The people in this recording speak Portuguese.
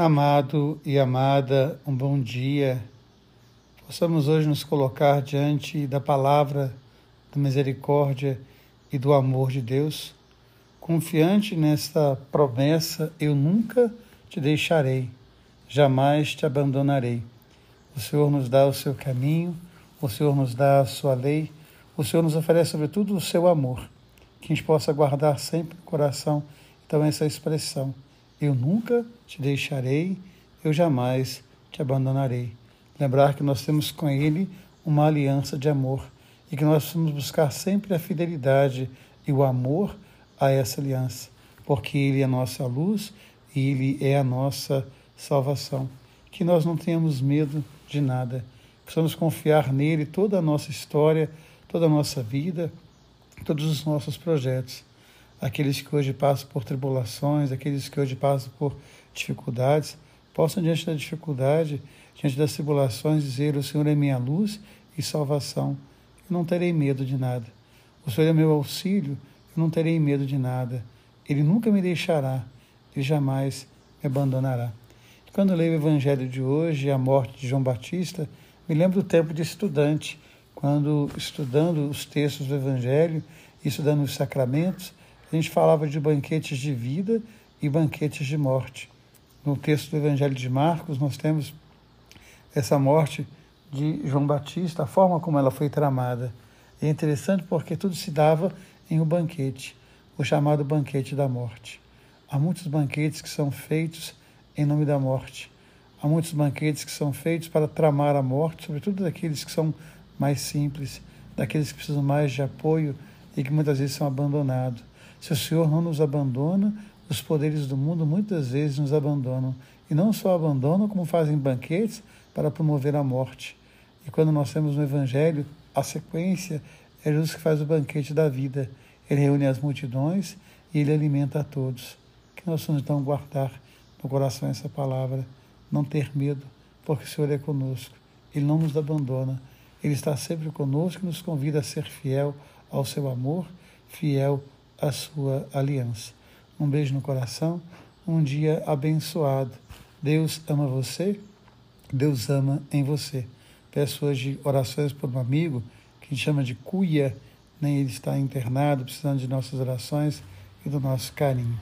Amado e amada, um bom dia. Possamos hoje nos colocar diante da palavra da misericórdia e do amor de Deus, confiante nesta promessa: eu nunca te deixarei, jamais te abandonarei. O Senhor nos dá o seu caminho, o Senhor nos dá a sua lei, o Senhor nos oferece, sobretudo, o seu amor. Que a gente possa guardar sempre no coração, então, essa expressão eu nunca te deixarei, eu jamais te abandonarei. Lembrar que nós temos com Ele uma aliança de amor e que nós vamos buscar sempre a fidelidade e o amor a essa aliança, porque Ele é a nossa luz e Ele é a nossa salvação. Que nós não tenhamos medo de nada, precisamos confiar nele toda a nossa história, toda a nossa vida, todos os nossos projetos aqueles que hoje passam por tribulações, aqueles que hoje passam por dificuldades, possam, diante da dificuldade, diante das tribulações, dizer: O Senhor é minha luz e salvação, eu não terei medo de nada. O Senhor é meu auxílio, eu não terei medo de nada. Ele nunca me deixará, e jamais me abandonará. Quando leio o Evangelho de hoje, a morte de João Batista, me lembro do tempo de estudante, quando estudando os textos do Evangelho, estudando os sacramentos, a gente falava de banquetes de vida e banquetes de morte. No texto do Evangelho de Marcos, nós temos essa morte de João Batista, a forma como ela foi tramada. É interessante porque tudo se dava em um banquete, o chamado banquete da morte. Há muitos banquetes que são feitos em nome da morte. Há muitos banquetes que são feitos para tramar a morte, sobretudo daqueles que são mais simples, daqueles que precisam mais de apoio e que muitas vezes são abandonados. Se o Senhor não nos abandona, os poderes do mundo muitas vezes nos abandonam. E não só abandonam, como fazem banquetes para promover a morte. E quando nós temos no Evangelho, a sequência é Jesus que faz o banquete da vida. Ele reúne as multidões e ele alimenta a todos. Que nós vamos então guardar no coração essa palavra, não ter medo, porque o Senhor é conosco. Ele não nos abandona. Ele está sempre conosco e nos convida a ser fiel ao seu amor, fiel a sua aliança. Um beijo no coração, um dia abençoado. Deus ama você, Deus ama em você. Peço hoje orações por um amigo que chama de Cuia, nem ele está internado, precisando de nossas orações e do nosso carinho.